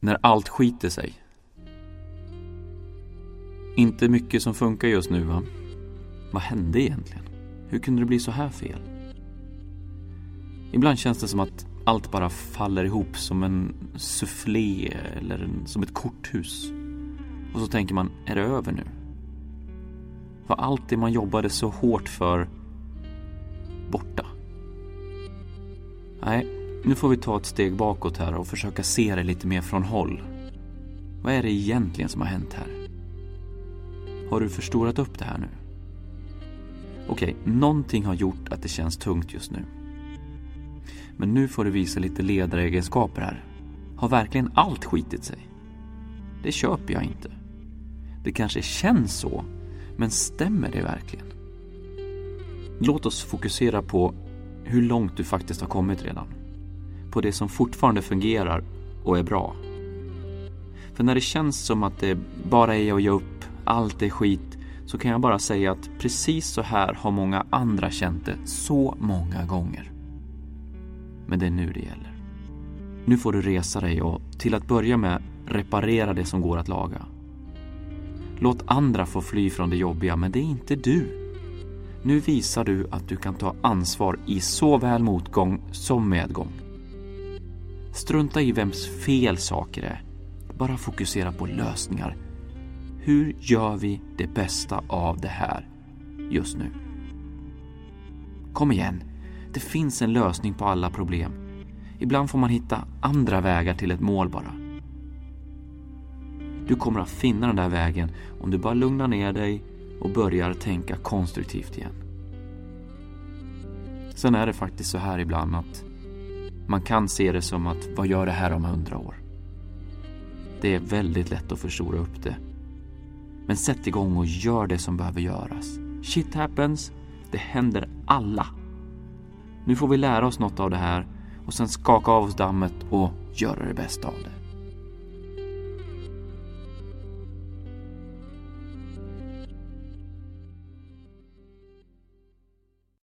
När allt skiter sig. Inte mycket som funkar just nu va? Vad hände egentligen? Hur kunde det bli så här fel? Ibland känns det som att allt bara faller ihop som en soufflé eller en, som ett korthus. Och så tänker man, är det över nu? Var allt det man jobbade så hårt för borta? Nej, nu får vi ta ett steg bakåt här och försöka se det lite mer från håll. Vad är det egentligen som har hänt här? Har du förstorat upp det här nu? Okej, någonting har gjort att det känns tungt just nu. Men nu får du visa lite ledaregenskaper här. Har verkligen allt skitit sig? Det köper jag inte. Det kanske känns så, men stämmer det verkligen? Låt oss fokusera på hur långt du faktiskt har kommit redan. På det som fortfarande fungerar och är bra. För när det känns som att det bara är att ge upp, allt är skit, så kan jag bara säga att precis så här har många andra känt det så många gånger. Men det är nu det gäller. Nu får du resa dig och till att börja med reparera det som går att laga. Låt andra få fly från det jobbiga, men det är inte du. Nu visar du att du kan ta ansvar i såväl motgång som medgång. Strunta i vems fel saker är. Bara fokusera på lösningar. Hur gör vi det bästa av det här just nu? Kom igen, det finns en lösning på alla problem. Ibland får man hitta andra vägar till ett mål bara. Du kommer att finna den där vägen om du bara lugnar ner dig och börjar tänka konstruktivt igen. Sen är det faktiskt så här ibland att man kan se det som att vad gör det här om hundra år? Det är väldigt lätt att förstora upp det. Men sätt igång och gör det som behöver göras. Shit happens. Det händer alla. Nu får vi lära oss något av det här och sen skaka av oss dammet och göra det bästa av det.